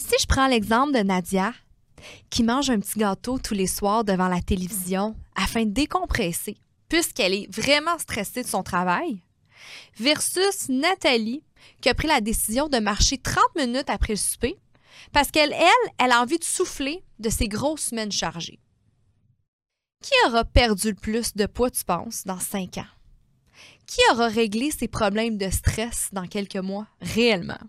Si je prends l'exemple de Nadia, qui mange un petit gâteau tous les soirs devant la télévision afin de décompresser, puisqu'elle est vraiment stressée de son travail, versus Nathalie, qui a pris la décision de marcher 30 minutes après le souper, parce qu'elle, elle, a envie de souffler de ses grosses semaines chargées. Qui aura perdu le plus de poids, tu penses, dans 5 ans? Qui aura réglé ses problèmes de stress dans quelques mois, réellement?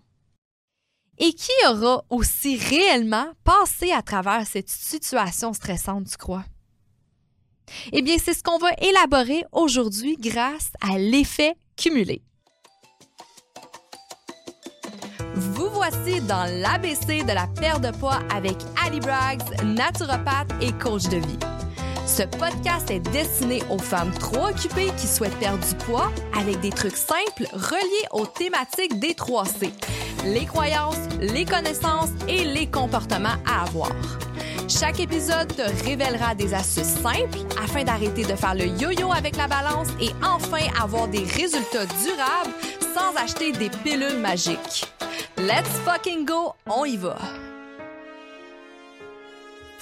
Et qui aura aussi réellement passé à travers cette situation stressante, tu crois? Eh bien, c'est ce qu'on va élaborer aujourd'hui grâce à l'effet cumulé. Vous voici dans l'ABC de la perte de poids avec Ali Braggs, naturopathe et coach de vie. Ce podcast est destiné aux femmes trop occupées qui souhaitent perdre du poids avec des trucs simples reliés aux thématiques des 3C les croyances, les connaissances et les comportements à avoir. Chaque épisode te révélera des astuces simples afin d'arrêter de faire le yo-yo avec la balance et enfin avoir des résultats durables sans acheter des pilules magiques. Let's fucking go, on y va!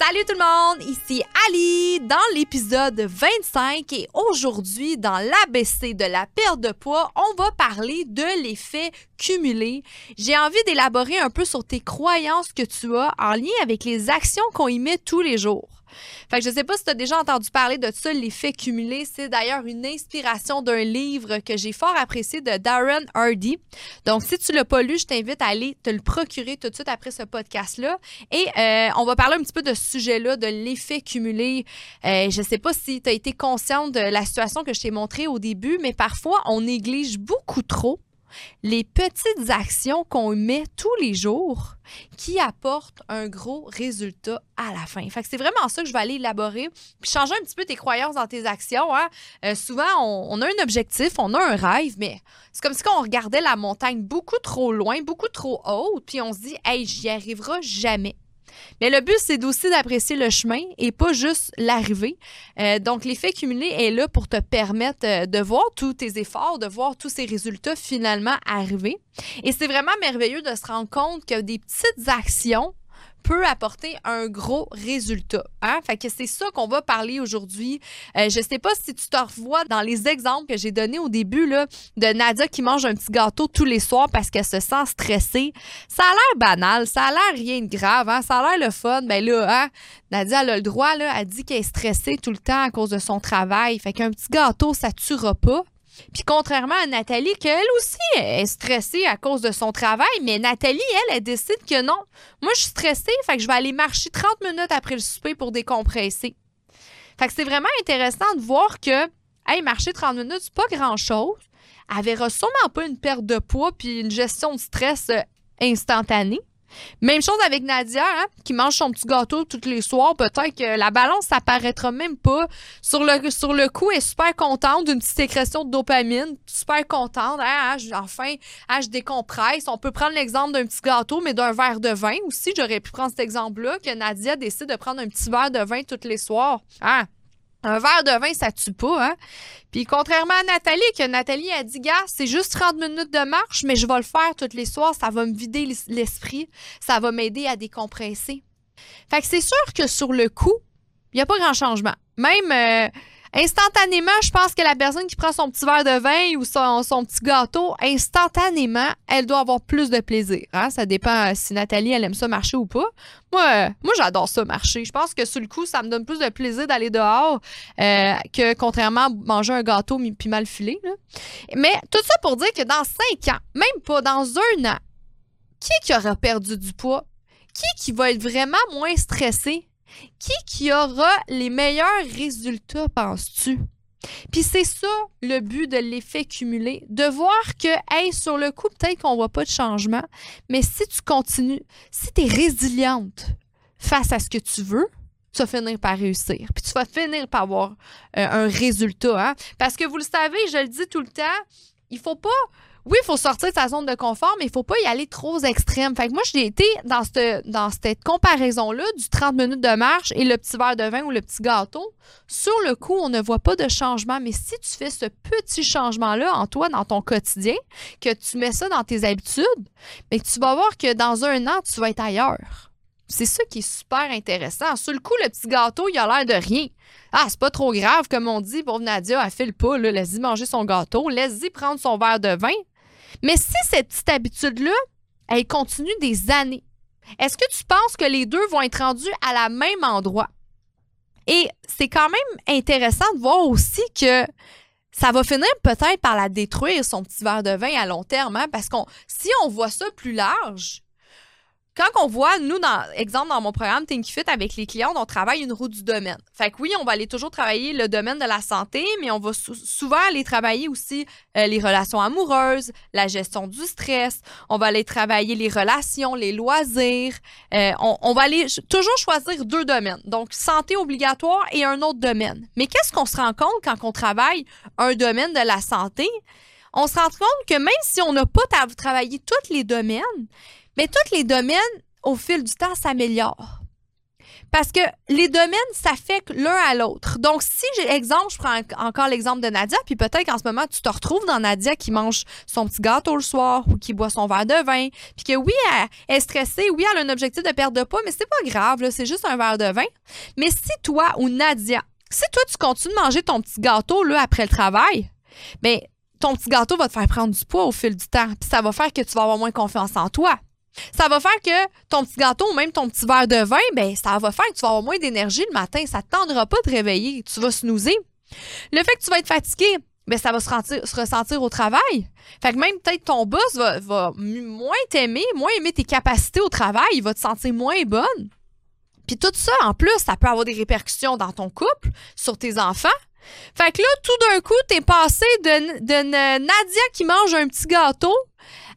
Salut tout le monde, ici Ali dans l'épisode 25 et aujourd'hui dans l'ABC de la perte de poids, on va parler de l'effet cumulé. J'ai envie d'élaborer un peu sur tes croyances que tu as en lien avec les actions qu'on y met tous les jours. Fait que je sais pas si tu as déjà entendu parler de ça, l'effet cumulé. C'est d'ailleurs une inspiration d'un livre que j'ai fort apprécié de Darren Hardy. Donc, si tu l'as pas lu, je t'invite à aller te le procurer tout de suite après ce podcast-là. Et euh, on va parler un petit peu de ce sujet-là, de l'effet cumulé. Euh, je sais pas si tu as été consciente de la situation que je t'ai montrée au début, mais parfois, on néglige beaucoup trop les petites actions qu'on met tous les jours qui apportent un gros résultat à la fin. Fait c'est vraiment ça que je vais aller élaborer, puis changer un petit peu tes croyances dans tes actions. Hein. Euh, souvent, on, a un objectif, on a un rêve, mais c'est comme si on regardait la montagne beaucoup trop loin, beaucoup trop haute, puis on se dit, hey, j'y arriverai jamais. Mais le but, c'est aussi d'apprécier le chemin et pas juste l'arrivée. Euh, donc, l'effet cumulé est là pour te permettre euh, de voir tous tes efforts, de voir tous ces résultats finalement arriver. Et c'est vraiment merveilleux de se rendre compte que des petites actions peut apporter un gros résultat. Hein? C'est ça qu'on va parler aujourd'hui. Euh, je sais pas si tu te revois dans les exemples que j'ai donnés au début là, de Nadia qui mange un petit gâteau tous les soirs parce qu'elle se sent stressée. Ça a l'air banal, ça a l'air rien de grave, hein? ça a l'air le fun. Ben là, hein? Nadia a le droit, là, elle dit qu'elle est stressée tout le temps à cause de son travail. Fait qu'un petit gâteau, ça tuera pas. Puis contrairement à Nathalie, qu'elle aussi est stressée à cause de son travail, mais Nathalie, elle, elle décide que non. Moi, je suis stressée, fait que je vais aller marcher 30 minutes après le souper pour décompresser. Fait que c'est vraiment intéressant de voir que, hey, marcher 30 minutes, c'est pas grand-chose. Elle verra sûrement pas une perte de poids puis une gestion de stress euh, instantanée. Même chose avec Nadia, hein, qui mange son petit gâteau tous les soirs. Peut-être que la balance, ça paraîtra même pas. Sur le, sur le coup, elle est super contente d'une petite sécrétion de dopamine. Super contente. Hein, enfin, je décompresse. On peut prendre l'exemple d'un petit gâteau, mais d'un verre de vin aussi. J'aurais pu prendre cet exemple-là, que Nadia décide de prendre un petit verre de vin tous les soirs. Ah, un verre de vin, ça tue pas, hein? Puis contrairement à Nathalie, que Nathalie a dit, gars, c'est juste 30 minutes de marche, mais je vais le faire tous les soirs, ça va me vider l'esprit, ça va m'aider à décompresser. Fait que c'est sûr que sur le coup, il n'y a pas grand changement. Même euh, Instantanément, je pense que la personne qui prend son petit verre de vin ou son, petit gâteau, instantanément, elle doit avoir plus de plaisir. Hein? Ça dépend euh, si Nathalie, elle aime ça marcher ou pas. Moi, euh, moi j'adore ça marcher. Je pense que sur le coup, ça me donne plus de plaisir d'aller dehors euh, que contrairement à manger un gâteau puis mal filé. Mais tout ça pour dire que dans cinq ans, même pas dans un an, qui qui aura perdu du poids? Qui qui va être vraiment moins stressé? Qui qui aura les meilleurs résultats, penses-tu? Puis c'est ça le but de l'effet cumulé, de voir que, hey, sur le coup, peut-être qu'on ne voit pas de changement, mais si tu continues, si tu es résiliente face à ce que tu veux, tu vas finir par réussir. Puis tu vas finir par avoir euh, un résultat. Hein? Parce que vous le savez, je le dis tout le temps, il faut pas oui, il faut sortir de sa zone de confort, mais il faut pas y aller trop extrême. Fait que moi, j'ai été dans cette, comparaison-là du 30 minutes de marche et le petit verre de vin ou le petit gâteau. Sur le coup, on ne voit pas de changement, mais si tu fais ce petit changement-là en toi, dans ton quotidien, que tu mets ça dans tes habitudes, mais tu vas voir que dans un an, tu vas être ailleurs. C'est ça qui est super intéressant. Sur le coup, le petit gâteau, il a l'air de rien. Ah, c'est pas trop grave, comme on dit, pour Nadia, elle fait le pas, laisse-y manger son gâteau, laisse-y prendre son verre de vin. Mais si cette petite habitude-là, elle continue des années, est-ce que tu penses que les deux vont être rendus à la même endroit? Et c'est quand même intéressant de voir aussi que ça va finir peut-être par la détruire, son petit verre de vin à long terme, hein, parce que si on voit ça plus large, quand on voit, nous, dans, exemple, dans mon programme Think Fit avec les clients, on travaille une roue du domaine. Fait que oui, on va aller toujours travailler le domaine de la santé, mais on va souvent aller travailler aussi euh, les relations amoureuses, la gestion du stress. On va aller travailler les relations, les loisirs. Euh, on, on, va aller toujours choisir deux domaines. Donc, santé obligatoire et un autre domaine. Mais qu'est-ce qu'on se rend compte quand on travaille un domaine de la santé? On se rend compte que même si on n'a pas travaillé tous les domaines, mais tous les domaines, au fil du temps, s'améliorent. Parce que les domaines s'affectent l'un à l'autre. Donc, si j'ai exemple, je prends encore l'exemple de Nadia, puis peut-être qu'en ce moment, tu te retrouves dans Nadia qui mange son petit gâteau le soir ou qui boit son verre de vin, puis que oui, elle est stressée, oui, elle a un objectif de perte de poids, mais c'est pas grave, c'est juste un verre de vin. Mais si toi ou Nadia, si toi, tu continues de manger ton petit gâteau là, après le travail, bien, ton petit gâteau va te faire prendre du poids au fil du temps, puis ça va faire que tu vas avoir moins confiance en toi. Ça va faire que ton petit gâteau ou même ton petit verre de vin, ben, ça va faire que tu vas avoir moins d'énergie le matin. Ça ne tendra pas de réveiller. Tu vas snoozer. Le fait que tu vas être fatigué, ben, ça va se, ressentir au travail. Fait que même peut-être ton boss va, moins t'aimer, moins aimer tes capacités au travail. Il va te sentir moins bonne. Puis tout ça, en plus, ça peut avoir des répercussions dans ton couple, sur tes enfants. Fait que là, tout d'un coup, t'es passé de, de Nadia qui mange un petit gâteau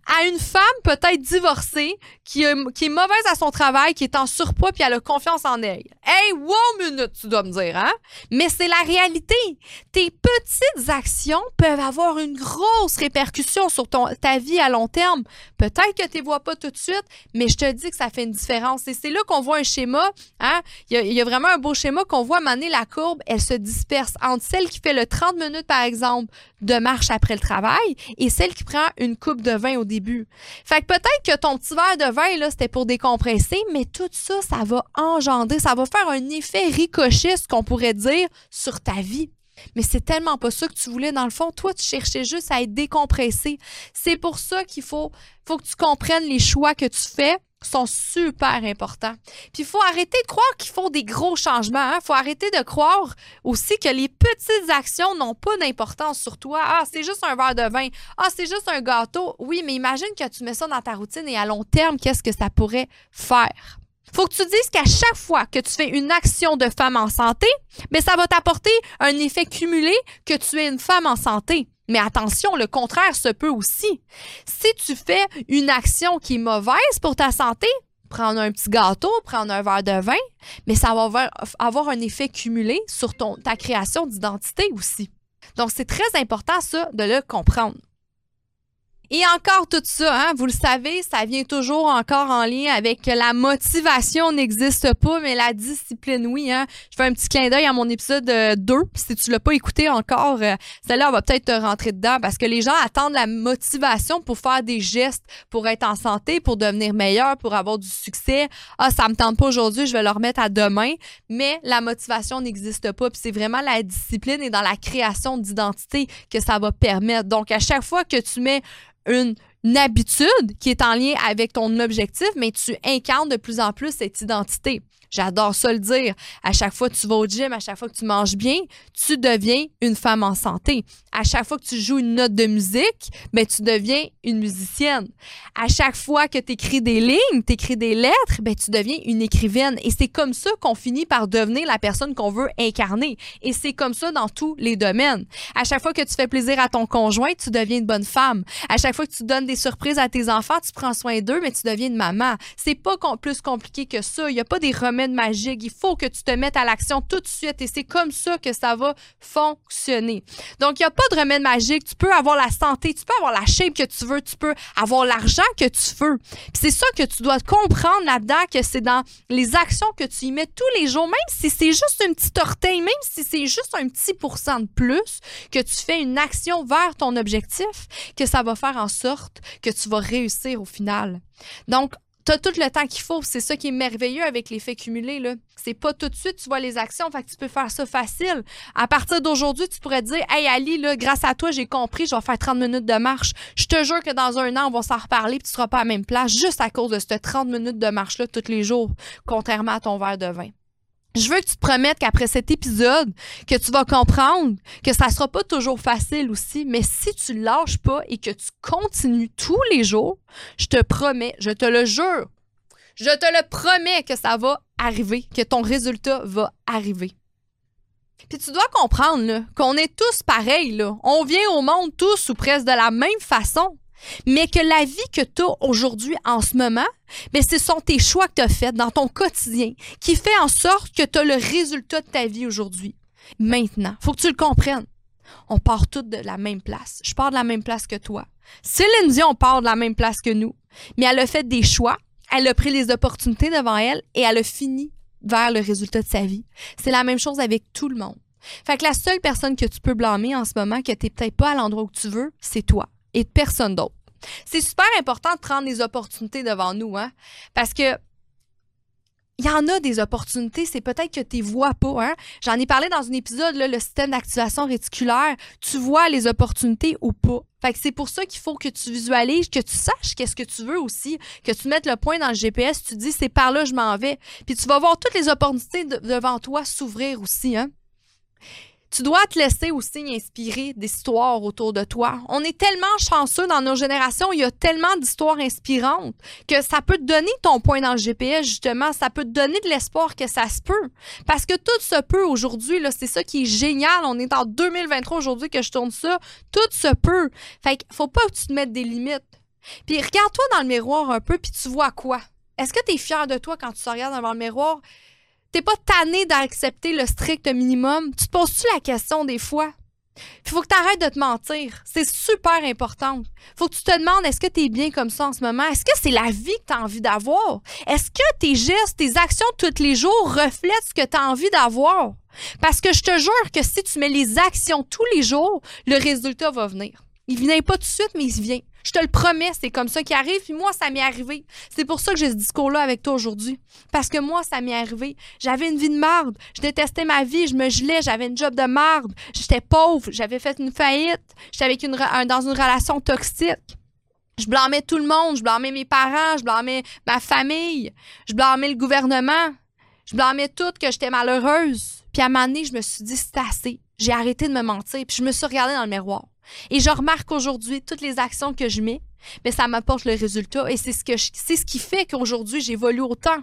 à une femme peut-être divorcée qui, est mauvaise à son travail, qui est en surpoids puis elle a confiance en elle. Hey, wow minute, tu dois me dire, hein? Mais c'est la réalité. Tes petites actions peuvent avoir une grosse répercussion sur ta vie à long terme. Peut-être que tu ne vois pas tout de suite, mais je te dis que ça fait une différence. Et c'est là qu'on voit un schéma, hein? Il y, a, vraiment un beau schéma qu'on voit maner la courbe, elle se disperse entre celle qui fait le 30 minutes, par exemple, de marche après le travail et celle qui prend une coupe de vin au début. Fait que peut-être que ton petit verre de vin, là, c'était pour décompresser, mais tout ça, ça va engendrer, ça va faire un effet ricochet, ce qu'on pourrait dire, sur ta vie. Mais c'est tellement pas ça que tu voulais dans le fond. Toi, tu cherchais juste à être décompressé. C'est pour ça qu'il faut, faut que tu comprennes les choix que tu fais sont super importants. Puis il faut arrêter de croire qu'il faut des gros changements. Il hein. faut arrêter de croire aussi que les petites actions n'ont pas d'importance sur toi. Ah, c'est juste un verre de vin. Ah, c'est juste un gâteau. Oui, mais imagine que tu mets ça dans ta routine et à long terme, qu'est-ce que ça pourrait faire? Faut que tu dises qu'à chaque fois que tu fais une action de femme en santé, mais ça va t'apporter un effet cumulé que tu es une femme en santé. Mais attention, le contraire se peut aussi. Si tu fais une action qui est mauvaise pour ta santé, prendre un petit gâteau, prendre un verre de vin, mais ça va avoir un effet cumulé sur ta création d'identité aussi. Donc, c'est très important, ça, de le comprendre. Et encore tout ça, hein, vous le savez, ça vient toujours encore en lien avec la motivation n'existe pas, mais la discipline, oui. Hein. Je fais un petit clin d'œil à mon épisode 2. Euh, si tu l'as pas écouté encore, euh, celle-là, va peut-être te rentrer dedans parce que les gens attendent la motivation pour faire des gestes, pour être en santé, pour devenir meilleur, pour avoir du succès. Ah, ça me tente pas aujourd'hui, je vais le remettre à demain. Mais la motivation n'existe pas. Puis c'est vraiment la discipline et dans la création d'identité que ça va permettre. Donc, à chaque fois que tu mets une, habitude qui est en lien avec ton objectif, mais tu incarnes de plus en plus cette identité. J'adore ça le dire. À chaque fois que tu vas au gym, à chaque fois que tu manges bien, tu deviens une femme en santé. À chaque fois que tu joues une note de musique, ben, tu deviens une musicienne. À chaque fois que tu écris des lignes, tu écris des lettres, ben, tu deviens une écrivaine. Et c'est comme ça qu'on finit par devenir la personne qu'on veut incarner. Et c'est comme ça dans tous les domaines. À chaque fois que tu fais plaisir à ton conjoint, tu deviens une bonne femme. À chaque fois que tu donnes des surprises à tes enfants, tu prends soin d'eux, mais tu deviens une maman. C'est pas plus compliqué que ça. Il n'y a pas des remèdes magiques. Il faut que tu te mettes à l'action tout de suite et c'est comme ça que ça va fonctionner. Donc, il n'y a pas de remède magique. Tu peux avoir la santé, tu peux avoir la shape que tu veux, tu peux avoir l'argent que tu veux. c'est ça que tu dois comprendre là-dedans, que c'est dans les actions que tu y mets tous les jours, même si c'est juste un petit orteil, même si c'est juste un petit pourcent de plus, que tu fais une action vers ton objectif, que ça va faire en sorte que tu vas réussir au final. Donc, tu as tout le temps qu'il faut. C'est ça qui est merveilleux avec l'effet cumulé. Là. C'est pas tout de suite, tu vois les actions, fait tu peux faire ça facile. À partir d'aujourd'hui, tu pourrais dire Hey Ali, là, grâce à toi, j'ai compris, je vais faire 30 minutes de marche. Je te jure que dans un an, on va s'en reparler, puis tu seras pas à la même place juste à cause de cette 30 minutes de marche-là tous les jours, contrairement à ton verre de vin. Je veux que tu te promettes qu'après cet épisode, que tu vas comprendre que ça sera pas toujours facile aussi, mais si tu lâches pas et que tu continues tous les jours, je te promets, je te le jure, je te le promets que ça va arriver, que ton résultat va arriver. Puis tu dois comprendre qu'on est tous pareils. On vient au monde tous ou presque de la même façon mais que la vie que tu as aujourd'hui en ce moment, mais ce sont tes choix que tu as faits dans ton quotidien qui fait en sorte que tu as le résultat de ta vie aujourd'hui. Maintenant, faut que tu le comprennes. On part tous de la même place. Je pars de la même place que toi. Céline Dion part de la même place que nous, mais elle a fait des choix, elle a pris les opportunités devant elle et elle a fini vers le résultat de sa vie. C'est la même chose avec tout le monde. Fait que la seule personne que tu peux blâmer en ce moment, que tu n'es peut-être pas à l'endroit où tu veux, c'est toi et personne d'autre. C'est super important de prendre des opportunités devant nous, hein? Parce que il y en a des opportunités, c'est peut-être que tu ne vois pas. Hein? J'en ai parlé dans un épisode, le système d'activation réticulaire. Tu vois les opportunités ou pas. Fait que c'est pour ça qu'il faut que tu visualises, que tu saches qu'est-ce que tu veux aussi, que tu mettes le point dans le GPS, tu dis c'est par là je m'en vais. Puis tu vas voir toutes les opportunités devant toi s'ouvrir aussi. Hein? Tu dois te laisser aussi inspirer d'histoires autour de toi. On est tellement chanceux dans nos générations, il y a tellement d'histoires inspirantes que ça peut te donner ton point dans le GPS, justement, ça peut te donner de l'espoir que ça se peut. Parce que tout se peut aujourd'hui, c'est ça qui est génial. On est en 2023 aujourd'hui que je tourne ça. Tout se peut. Fait qu'il faut pas que tu te mettes des limites. Puis regarde-toi dans le miroir un peu, puis tu vois quoi? Est-ce que tu es fier de toi quand tu te regardes devant le miroir? T'es pas tanné d'accepter le strict minimum. Tu te poses-tu la question des fois? Il faut que tu arrêtes de te mentir. C'est super important. faut que tu te demandes est-ce que tu es bien comme ça en ce moment? Est-ce que c'est la vie que tu as envie d'avoir? Est-ce que tes gestes, tes actions tous les jours reflètent ce que tu as envie d'avoir? Parce que je te jure que si tu mets les actions tous les jours, le résultat va venir. Il vient pas tout de suite, mais il vient. Je te le promets, c'est comme ça qui arrive. Puis moi, ça m'est arrivé. C'est pour ça que j'ai ce discours-là avec toi aujourd'hui. Parce que moi, ça m'est arrivé. J'avais une vie de marde. Je détestais ma vie. Je me gelais. J'avais une job de marde. J'étais pauvre. J'avais fait une faillite. J'étais avec dans une relation toxique. Je blâmais tout le monde. Je blâmais mes parents. Je blâmais ma famille. Je blâmais le gouvernement. Je blâmais tout que j'étais malheureuse. Puis à un moment donné, je me suis dit, c'est assez. J'ai arrêté de me mentir. Puis je me suis regardée dans le miroir. Et je remarque aujourd'hui toutes les actions que je mets, mais ça m'apporte le résultat et c'est ce qui fait qu'aujourd'hui j'évolue autant.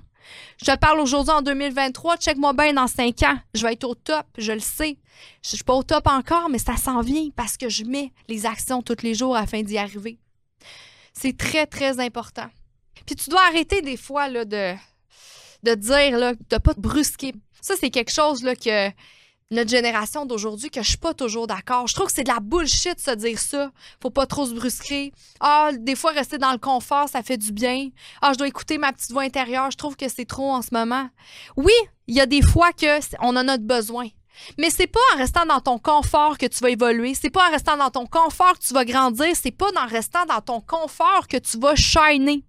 Je te parle aujourd'hui en 2023, check-moi bien dans cinq ans, je vais être au top, je le sais. Je suis pas au top encore, mais ça s'en vient parce que je mets les actions tous les jours afin d'y arriver. C'est très très important. Puis tu dois arrêter des fois de de dire là, de pas te brusquer. Ça c'est quelque chose là que notre génération d'aujourd'hui que je suis pas toujours d'accord. Je trouve que c'est de la bullshit se dire ça. Faut pas trop se brusquer. Ah, des fois rester dans le confort, ça fait du bien. Ah, je dois écouter ma petite voix intérieure, je trouve que c'est trop en ce moment. Oui, il y a des fois que on en a besoin. Mais c'est pas en restant dans ton confort que tu vas évoluer, c'est pas en restant dans ton confort que tu vas grandir, c'est pas en restant dans ton confort que tu vas shiner.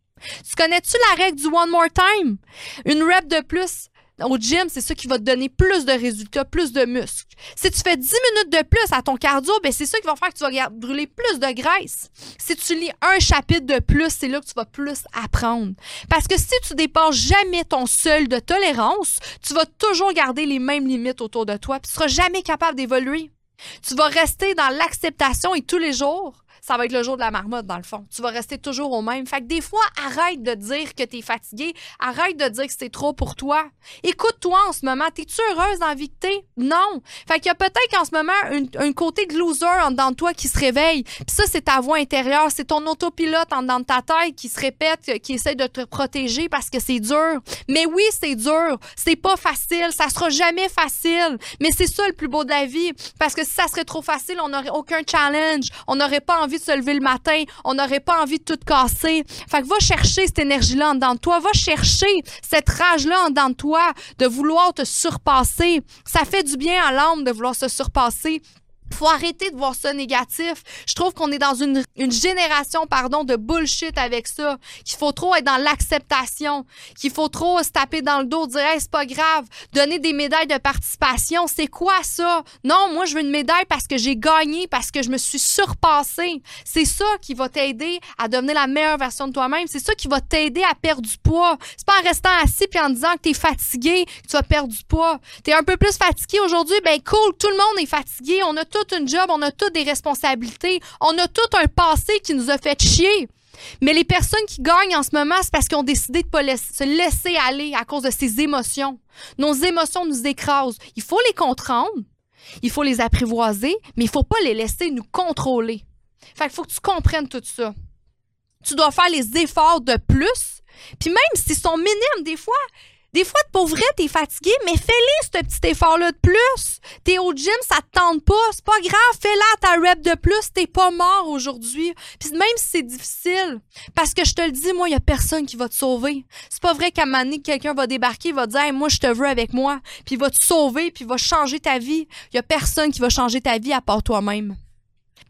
Tu connais-tu la règle du one more time? Une rep de plus, au gym, c'est ça qui va te donner plus de résultats, plus de muscles. Si tu fais 10 minutes de plus à ton cardio, ben c'est ça qui va faire que tu vas brûler plus de graisse. Si tu lis un chapitre de plus, c'est là que tu vas plus apprendre. Parce que si tu dépasses jamais ton seuil de tolérance, tu vas toujours garder les mêmes limites autour de toi, puis tu seras jamais capable d'évoluer. Tu vas rester dans l'acceptation et tous les jours, ça va être le jour de la marmotte, dans le fond. Tu vas rester toujours au même. Fait que des fois, arrête de dire que tu es fatigué. Arrête de dire que c'est trop pour toi. Écoute-toi en ce moment. T'es-tu heureuse la vie? Non. Fait qu'il y a peut-être qu'en ce moment, un, côté de loser en dedans de toi qui se réveille. Puis ça, c'est ta voix intérieure. C'est ton autopilote en dedans de ta tête qui se répète, qui essaie de te protéger parce que c'est dur. Mais oui, c'est dur. C'est pas facile. Ça sera jamais facile. Mais c'est ça le plus beau de la vie. Parce que si ça serait trop facile, on n'aurait aucun challenge. On n'aurait pas envie de se lever le matin. On n'aurait pas envie de tout casser. Fait que va chercher cette énergie-là en dedans de toi. Va chercher cette rage-là en dedans de toi de vouloir te surpasser. Ça fait du bien à l'âme de vouloir se surpasser faut arrêter de voir ça négatif. Je trouve qu'on est dans une, une, génération pardon de bullshit avec ça, qu'il faut trop être dans l'acceptation, qu'il faut trop se taper dans le dos, dire hey, c'est pas grave, donner des médailles de participation, c'est quoi ça? Non, moi je veux une médaille parce que j'ai gagné, parce que je me suis surpassé. C'est ça qui va t'aider à devenir la meilleure version de toi-même, c'est ça qui va t'aider à perdre du poids. C'est pas en restant assis puis en disant que tu es fatigué que tu vas perdre du poids. Tu es un peu plus fatigué aujourd'hui, ben cool, tout le monde est fatigué, on a une job, on a toutes des responsabilités, on a tout un passé qui nous a fait chier. Mais les personnes qui gagnent en ce moment, c'est parce qu'ils ont décidé de pas se laisser aller à cause de ces émotions. Nos émotions nous écrasent. Il faut les comprendre, il faut les apprivoiser, mais il faut pas les laisser nous contrôler. Fait faut que tu comprennes tout ça. Tu dois faire les efforts de plus. Puis même s'ils sont minimes, des fois, des fois, pour vrai, t'es fatigué, mais fais-le ce petit effort-là de plus. T'es au gym, ça te tente pas. C'est pas grave, fais-la ta rep de plus. T'es pas mort aujourd'hui. Puis même si c'est difficile, parce que je te le dis, moi, y a personne qui va te sauver. C'est pas vrai qu'à un moment donné, quelqu'un va débarquer, il va te dire, moi, je te veux avec moi. Puis il va te sauver, puis il va changer ta vie. Y a personne qui va changer ta vie à part toi-même.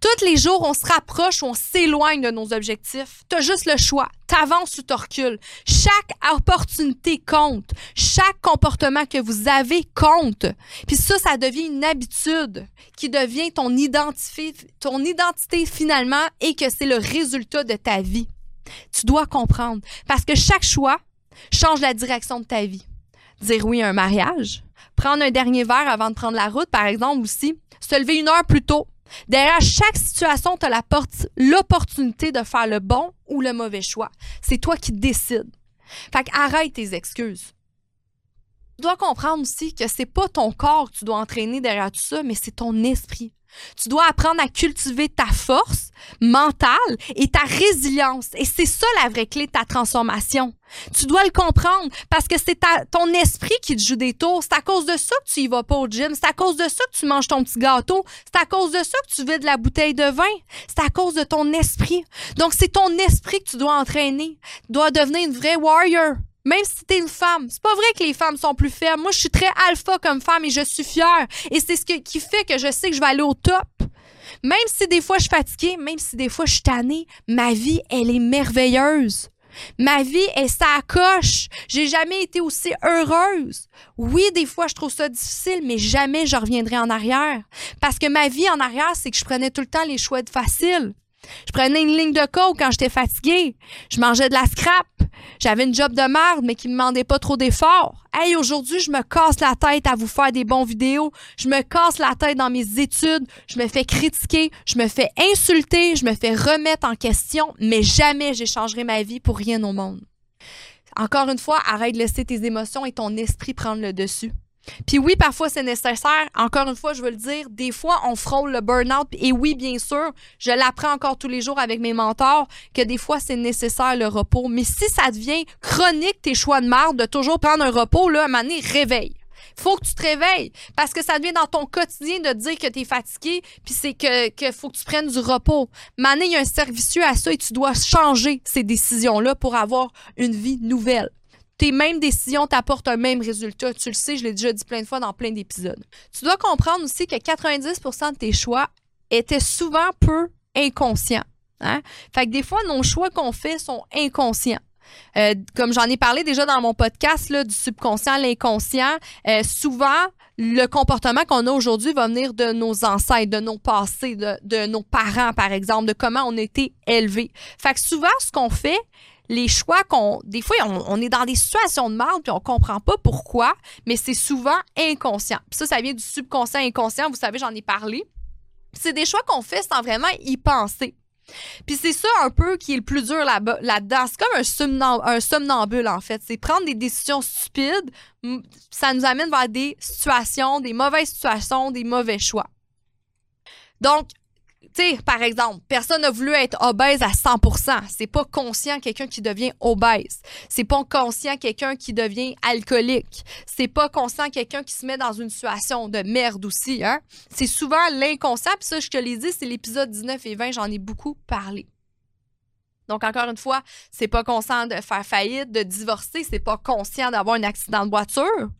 Tous les jours, on se rapproche ou on s'éloigne de nos objectifs. Tu as juste le choix. T'avances ou tu recules. Chaque opportunité compte. Chaque comportement que vous avez compte. Puis ça, ça devient une habitude qui devient ton identité, ton identité finalement et que c'est le résultat de ta vie. Tu dois comprendre. Parce que chaque choix change la direction de ta vie. Dire oui à un mariage, prendre un dernier verre avant de prendre la route, par exemple, aussi, se lever une heure plus tôt, Derrière chaque situation, tu as l'opportunité de faire le bon ou le mauvais choix. C'est toi qui décides. Fait arrête tes excuses. Tu dois comprendre aussi que c'est pas ton corps que tu dois entraîner derrière tout ça, mais c'est ton esprit. Tu dois apprendre à cultiver ta force mentale et ta résilience. Et c'est ça la vraie clé de ta transformation. Tu dois le comprendre parce que c'est ton esprit qui te joue des tours. C'est à cause de ça que tu y vas pas au gym. C'est à cause de ça que tu manges ton petit gâteau. C'est à cause de ça que tu vides la bouteille de vin. C'est à cause de ton esprit. Donc, c'est ton esprit que tu dois entraîner. Tu dois devenir une vraie warrior. Même si t'es une femme, c'est pas vrai que les femmes sont plus faibles. Moi, je suis très alpha comme femme et je suis fière. Et c'est ce qui fait que je sais que je vais aller au top. Même si des fois je suis fatiguée, même si des fois je suis tannée, ma vie, elle est merveilleuse. Ma vie est sa coche. J'ai jamais été aussi heureuse. Oui, des fois, je trouve ça difficile, mais jamais je reviendrai en arrière. Parce que ma vie en arrière, c'est que je prenais tout le temps les choix faciles. Je prenais une ligne de coke quand j'étais fatiguée. Je mangeais de la scrap. J'avais une job de merde, mais qui me demandait pas trop d'efforts. Hey, aujourd'hui, je me casse la tête à vous faire des bons vidéos. Je me casse la tête dans mes études. Je me fais critiquer. Je me fais insulter. Je me fais remettre en question. Mais jamais j'échangerai ma vie pour rien au monde. Encore une fois, arrête de laisser tes émotions et ton esprit prendre le dessus. Puis oui, parfois c'est nécessaire. Encore une fois, je veux le dire, des fois on frôle le burn-out. Et oui, bien sûr, je l'apprends encore tous les jours avec mes mentors que des fois c'est nécessaire le repos. Mais si ça devient chronique tes choix de marde de toujours prendre un repos, là, à un réveille. Faut que tu te réveilles parce que ça devient dans ton quotidien de dire que tu es fatigué puis c'est que, que faut que tu prennes du repos. Mané, il y a un servicieux à ça et tu dois changer ces décisions-là pour avoir une vie nouvelle tes mêmes décisions t'apportent un même résultat. Tu le sais, je l'ai déjà dit plein de fois dans plein d'épisodes. Tu dois comprendre aussi que 90% de tes choix étaient souvent peu inconscients. Hein? Fait que des fois, nos choix qu'on fait sont inconscients. Euh, comme j'en ai parlé déjà dans mon podcast du subconscient l'inconscient, euh, souvent, le comportement qu'on a aujourd'hui va venir de nos ancêtres, de nos passés, de, de, nos parents, par exemple, de comment on a été élevés. Fait que souvent, ce qu'on fait, les choix qu'on. Des fois, on, est dans des situations de mal, puis on comprend pas pourquoi, mais c'est souvent inconscient. Puis ça, ça vient du subconscient inconscient. Vous savez, j'en ai parlé. C'est des choix qu'on fait sans vraiment y penser. Puis c'est ça un peu qui est le plus dur là-dedans. c'est comme un, un somnambule, en fait. C'est prendre des décisions stupides. Ça nous amène vers des situations, des mauvaises situations, des mauvais choix. Donc, tu sais, par exemple, personne n'a voulu être obèse à 100 C'est pas conscient quelqu'un qui devient obèse. C'est pas conscient quelqu'un qui devient alcoolique. C'est pas conscient quelqu'un qui se met dans une situation de merde aussi. Hein? C'est souvent l'inconscient. Ça, je te l'ai dit, c'est l'épisode 19 et 20, j'en ai beaucoup parlé. Donc, encore une fois, c'est pas conscient de faire faillite, de divorcer, c'est pas conscient d'avoir un accident de voiture.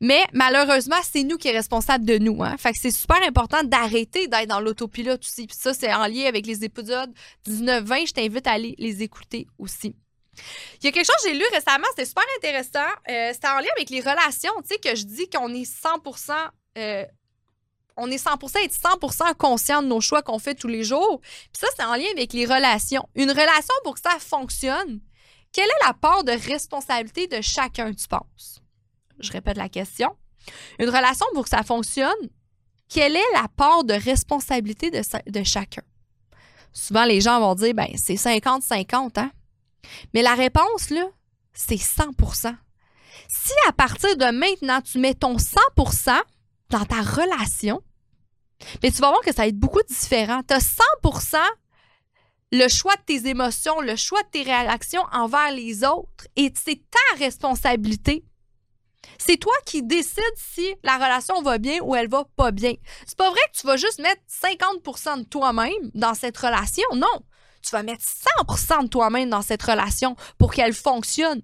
Mais malheureusement, c'est nous qui sommes responsables de nous. Hein? Fait que c'est super important d'arrêter d'être dans l'autopilote aussi. Puis ça, c'est en lien avec les épisodes 19-20. Je t'invite à aller les écouter aussi. Il y a quelque chose que j'ai lu récemment, c'était super intéressant. Euh, c'était en lien avec les relations, tu sais, que je dis qu'on est 100 on est 100% et 100% conscient de nos choix qu'on fait tous les jours. Puis ça, c'est en lien avec les relations. Une relation, pour que ça fonctionne, quelle est la part de responsabilité de chacun, tu penses? Je répète la question. Une relation, pour que ça fonctionne, quelle est la part de responsabilité de, de chacun? Souvent, les gens vont dire, ben, c'est 50-50, hein? Mais la réponse, là, c'est 100% Si à partir de maintenant, tu mets ton 100% dans ta relation, mais tu vas voir que ça va être beaucoup différent. Tu as 100% le choix de tes émotions, le choix de tes réactions envers les autres et c'est ta responsabilité. C'est toi qui décides si la relation va bien ou elle va pas bien. C'est pas vrai que tu vas juste mettre 50% de toi-même dans cette relation. Non. Tu vas mettre 100% de toi-même dans cette relation pour qu'elle fonctionne.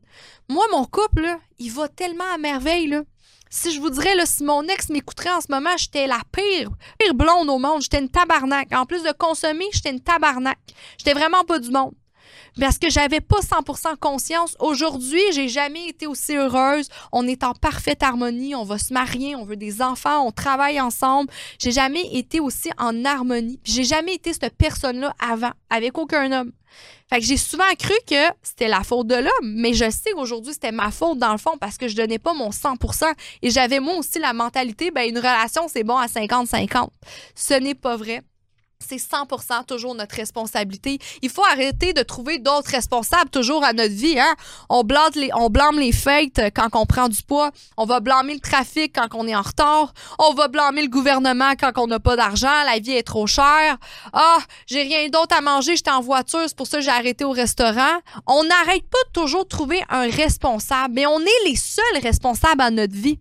Moi, mon couple, il va tellement à merveille. Là. Si je vous dirais, là, si mon ex m'écouterait en ce moment, j'étais la pire, pire blonde au monde. J'étais une tabarnak. En plus de consommer, j'étais une tabarnak. J'étais vraiment pas du monde. Parce que j'avais pas 100% conscience. Aujourd'hui, j'ai jamais été aussi heureuse. On est en parfaite harmonie. On va se marier. On veut des enfants. On travaille ensemble. J'ai jamais été aussi en harmonie. J'ai jamais été cette personne-là avant, avec aucun homme. Fait que j'ai souvent cru que c'était la faute de l'homme, mais je sais qu'aujourd'hui, c'était ma faute dans le fond parce que je donnais pas mon 100% et j'avais moi aussi la mentalité, ben une relation, c'est bon à 50-50. Ce n'est pas vrai c'est 100% toujours notre responsabilité. Il faut arrêter de trouver d'autres responsables toujours à notre vie. Hein? On, blâme les, fêtes quand on prend du poids. On va blâmer le trafic quand on est en retard. On va blâmer le gouvernement quand on n'a pas d'argent. La vie est trop chère. Ah, j'ai rien d'autre à manger. J'étais en voiture. C'est pour ça que j'ai arrêté au restaurant. On n'arrête pas de toujours trouver un responsable. Mais on est les seuls responsables à notre vie.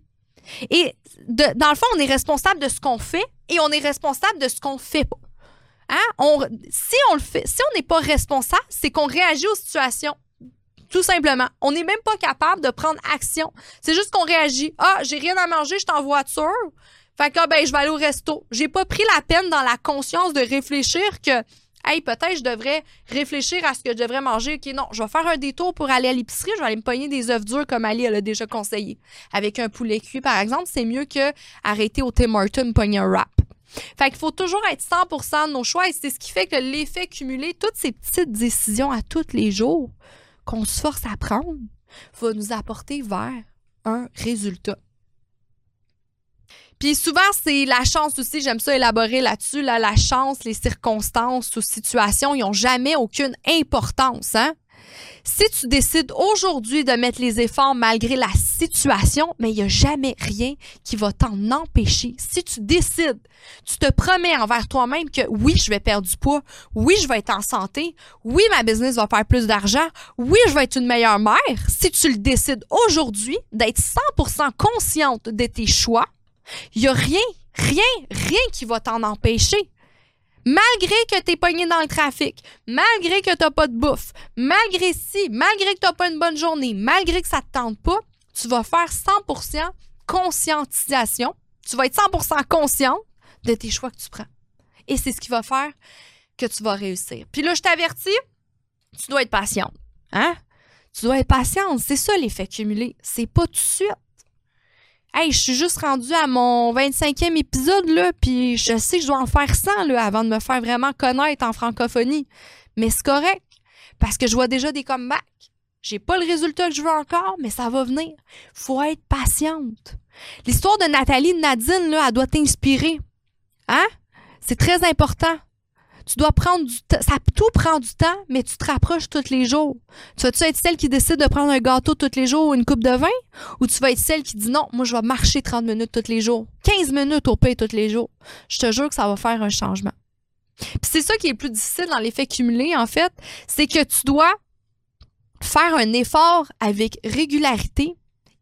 Et dans le fond, on est responsable de ce qu'on fait et on est responsable de ce qu'on fait pas. Hein? si on n'est pas responsable, c'est qu'on réagit aux situations. Tout simplement. On n'est même pas capable de prendre action. C'est juste qu'on réagit. Ah, j'ai rien à manger, je suis en voiture. Fait que, ah, ben, je vais aller au resto. J'ai pas pris la peine dans la conscience de réfléchir que, hey, peut-être je devrais réfléchir à ce que je devrais manger. OK, non, je vais faire un détour pour aller à l'épicerie. Je vais aller me pogner des œufs durs comme Ali elle a déjà conseillé. Avec un poulet cuit, par exemple, c'est mieux que arrêter au Tim Hortons pogner un wrap. Fait qu'il faut toujours être 100% de nos choix et c'est ce qui fait que l'effet cumulé, toutes ces petites décisions à tous les jours qu'on se force à prendre, va nous apporter vers un résultat. Puis souvent, c'est la chance aussi, j'aime ça élaborer là-dessus, là, la chance, les circonstances ou situations, ils n'ont jamais aucune importance. Hein? Si tu décides aujourd'hui de mettre les efforts malgré la situation, mais il n'y a jamais rien qui va t'en empêcher. Si tu décides, tu te promets envers toi-même que oui, je vais perdre du poids, oui, je vais être en santé, oui, ma business va faire plus d'argent, oui, je vais être une meilleure mère. Si tu le décides aujourd'hui d'être 100% consciente de tes choix, il n'y a rien, rien, rien qui va t'en empêcher. Malgré que tu es pogné dans le trafic, malgré que tu n'as pas de bouffe, malgré si, malgré que tu n'as pas une bonne journée, malgré que ça ne te tente pas, tu vas faire 100% conscientisation. Tu vas être 100% consciente de tes choix que tu prends. Et c'est ce qui va faire que tu vas réussir. Puis là, je t'avertis, tu dois être patiente. Hein? Tu dois être patiente. C'est ça l'effet cumulé. C'est pas tout de. Hey, je suis juste rendue à mon 25e épisode, là, puis je sais que je dois en faire 100, là, avant de me faire vraiment connaître en francophonie. Mais c'est correct, parce que je vois déjà des comebacks. J'ai pas le résultat que je veux encore, mais ça va venir. Faut être patiente. L'histoire de Nathalie Nadine, là, elle doit t'inspirer. Hein? C'est très important. Tu dois prendre du temps. Ça tout prend du temps, mais tu te rapproches tous les jours. Tu vas-tu être celle qui décide de prendre un gâteau tous les jours ou une coupe de vin? Ou tu vas être celle qui dit non, moi, je vais marcher 30 minutes tous les jours. 15 minutes au paix tous les jours? Je te jure que ça va faire un changement. Puis c'est ça qui est le plus difficile dans l'effet cumulé, en fait, c'est que tu dois faire un effort avec régularité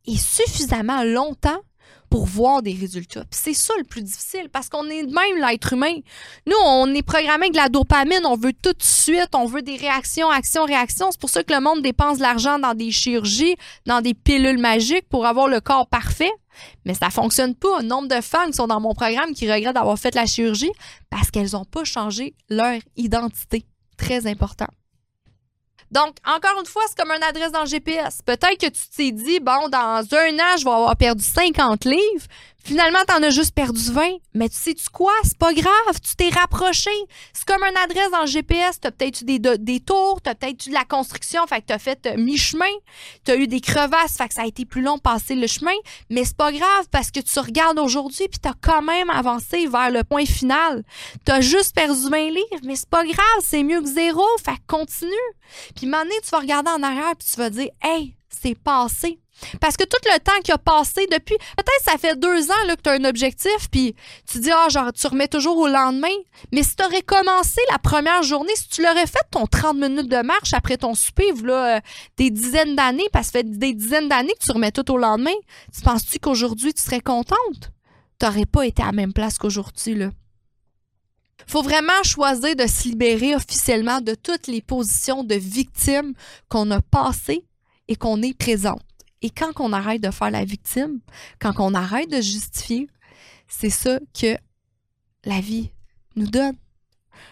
et suffisamment longtemps pour voir des résultats. c'est ça le plus difficile parce qu'on est même l'être humain. Nous, on est programmé avec de la dopamine, on veut tout de suite, on veut des réactions, actions, réactions. C'est pour ça que le monde dépense de l'argent dans des chirurgies, dans des pilules magiques pour avoir le corps parfait. Mais ça fonctionne pas. Un nombre de femmes qui sont dans mon programme qui regrettent d'avoir fait la chirurgie parce qu'elles n'ont pas changé leur identité. Très important. Donc, encore une fois, c'est comme une adresse dans GPS. Peut-être que tu t'es dit, bon, dans un an, je vais avoir perdu 50 livres. Finalement, tu en as juste perdu 20. Mais tu sais-tu quoi? C'est pas grave. Tu t'es rapproché. C'est comme une adresse dans le GPS. Tu as peut-être eu des, des tours, tu as peut-être eu de la construction, fait que tu as fait euh, mi-chemin. Tu as eu des crevasses, fait que ça a été plus long de passer le chemin. Mais c'est pas grave parce que tu regardes aujourd'hui puis tu as quand même avancé vers le point final. Tu as juste perdu 20 livres, mais c'est pas grave. C'est mieux que zéro. Fait que continue. Puis maintenant, tu vas regarder en arrière puis tu vas dire, hey, c'est passé. Parce que tout le temps qui a passé depuis, peut-être ça fait deux ans là, que tu as un objectif, puis tu dis, ah, genre, tu remets toujours au lendemain. Mais si tu aurais commencé la première journée, si tu l'aurais fait ton 30 minutes de marche après ton souper, euh, des dizaines d'années, parce que ça fait des dizaines d'années que tu remets tout au lendemain, tu penses-tu qu'aujourd'hui, tu serais contente? Tu n'aurais pas été à la même place qu'aujourd'hui, là. faut vraiment choisir de se libérer officiellement de toutes les positions de victime qu'on a passées et qu'on est présente. Et quand on arrête de faire la victime, quand on arrête de justifier, c'est ça que la vie nous donne.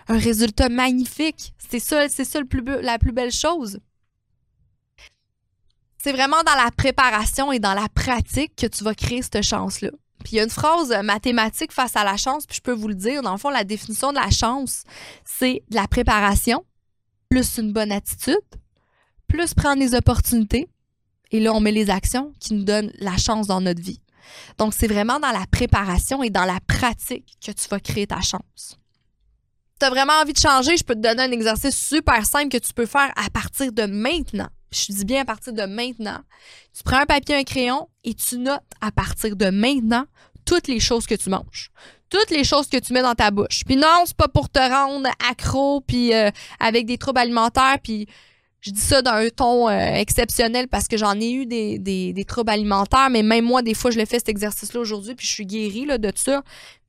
Un résultat magnifique. C'est ça, c'est ça le plus la plus belle chose. C'est vraiment dans la préparation et dans la pratique que tu vas créer cette chance-là. Puis il y a une phrase mathématique face à la chance, puis je peux vous le dire. Dans le fond, la définition de la chance, c'est de la préparation, plus une bonne attitude, plus prendre les opportunités, et là, on met les actions qui nous donnent la chance dans notre vie. Donc, c'est vraiment dans la préparation et dans la pratique que tu vas créer ta chance. Tu as vraiment envie de changer, je peux te donner un exercice super simple que tu peux faire à partir de maintenant. Je dis bien à partir de maintenant. Tu prends un papier, un crayon et tu notes à partir de maintenant toutes les choses que tu manges toutes les choses que tu mets dans ta bouche. Puis non, c'est pas pour te rendre accro puis euh, avec des troubles alimentaires puis je dis ça d'un ton euh, exceptionnel parce que j'en ai eu des, troubles alimentaires, mais même moi, des fois, je l'ai fait cet exercice-là aujourd'hui, puis je suis guérie de ça.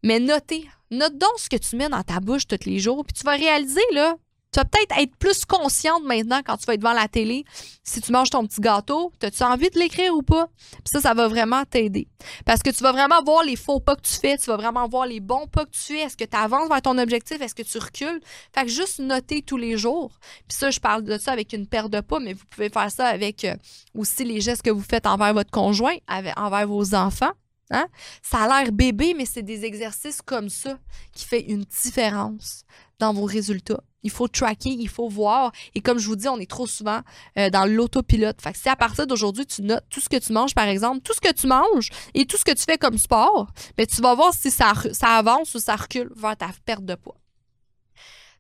Mais notez, note donc ce que tu mets dans ta bouche tous les jours, puis tu vas réaliser là, tu vas peut-être être plus consciente maintenant quand tu vas être devant la télé. Si tu manges ton petit gâteau, as-tu envie de l'écrire ou pas? Puis ça, ça va vraiment t'aider. Parce que tu vas vraiment voir les faux pas que tu fais, tu vas vraiment voir les bons pas que tu fais. Est-ce que tu avances vers ton objectif? Est-ce que tu recules? Fait que juste noter tous les jours. Puis ça, je parle de ça avec une paire de pas, mais vous pouvez faire ça avec euh, aussi les gestes que vous faites envers votre conjoint, envers vos enfants. Hein? Ça a l'air bébé, mais c'est des exercices comme ça qui fait une différence dans vos résultats. Il faut tracker, il faut voir. Et comme je vous dis, on est trop souvent euh, dans l'autopilote. Fait que si à partir d'aujourd'hui, tu notes tout ce que tu manges, par exemple, tout ce que tu manges et tout ce que tu fais comme sport, bien, tu vas voir si ça, ça avance ou ça recule vers ta perte de poids.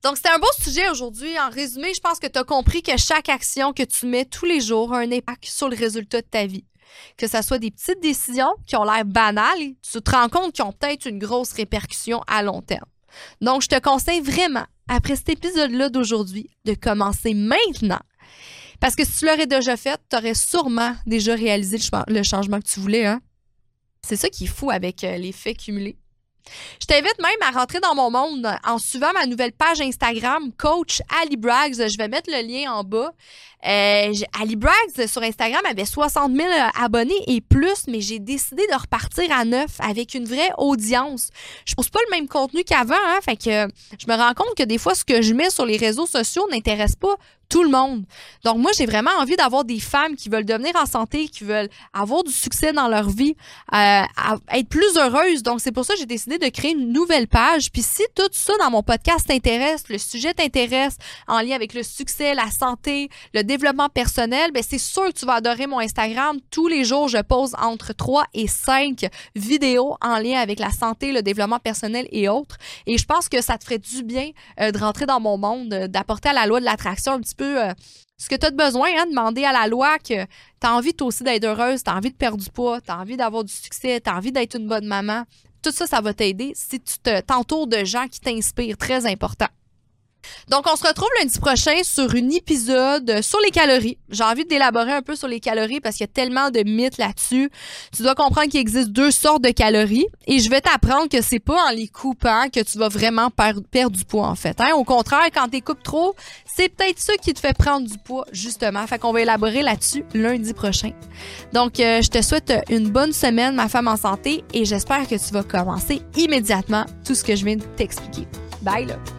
Donc, c'était un beau sujet aujourd'hui. En résumé, je pense que tu as compris que chaque action que tu mets tous les jours a un impact sur le résultat de ta vie. Que ce soit des petites décisions qui ont l'air banales, tu te rends compte qu'ils ont peut-être une grosse répercussion à long terme. Donc, je te conseille vraiment, après cet épisode-là d'aujourd'hui, de commencer maintenant. Parce que si tu l'aurais déjà fait, tu aurais sûrement déjà réalisé le changement que tu voulais. Hein? C'est ça qui est fou avec euh, l'effet cumulé. Je t'invite même à rentrer dans mon monde en suivant ma nouvelle page Instagram, Coach Ali Braggs. Je vais mettre le lien en bas. Euh, Ali Braggs sur Instagram avait 60 000 abonnés et plus, mais j'ai décidé de repartir à neuf avec une vraie audience. Je pose pas le même contenu qu'avant, hein, que je me rends compte que des fois, ce que je mets sur les réseaux sociaux n'intéresse pas tout le monde. Donc moi, j'ai vraiment envie d'avoir des femmes qui veulent devenir en santé, qui veulent avoir du succès dans leur vie, euh, être plus heureuses. Donc c'est pour ça que j'ai décidé de créer une nouvelle page. Puis si tout ça dans mon podcast t'intéresse, le sujet t'intéresse en lien avec le succès, la santé, le développement personnel, ben c'est sûr que tu vas adorer mon Instagram. Tous les jours, je pose entre 3 et 5 vidéos en lien avec la santé, le développement personnel et autres. Et je pense que ça te ferait du bien euh, de rentrer dans mon monde, euh, d'apporter à la loi de l'attraction un petit euh, ce que tu as besoin, hein, demander à la loi que tu as envie aussi d'être heureuse, tu as envie de perdre du poids, tu as envie d'avoir du succès, tu as envie d'être une bonne maman. Tout ça, ça va t'aider si tu t'entoures de gens qui t'inspirent, très important. Donc, on se retrouve lundi prochain sur un épisode sur les calories. J'ai envie d'élaborer un peu sur les calories parce qu'il y a tellement de mythes là-dessus. Tu dois comprendre qu'il existe deux sortes de calories et je vais t'apprendre que c'est pas en les coupant que tu vas vraiment perdre du poids, en fait. Hein. Au contraire, quand tu coupes trop, c'est peut-être ça qui te fait prendre du poids, justement. Fait qu'on va élaborer là-dessus lundi prochain. Donc, euh, je te souhaite une bonne semaine, ma femme en santé, et j'espère que tu vas commencer immédiatement tout ce que je viens de t'expliquer. Bye, là!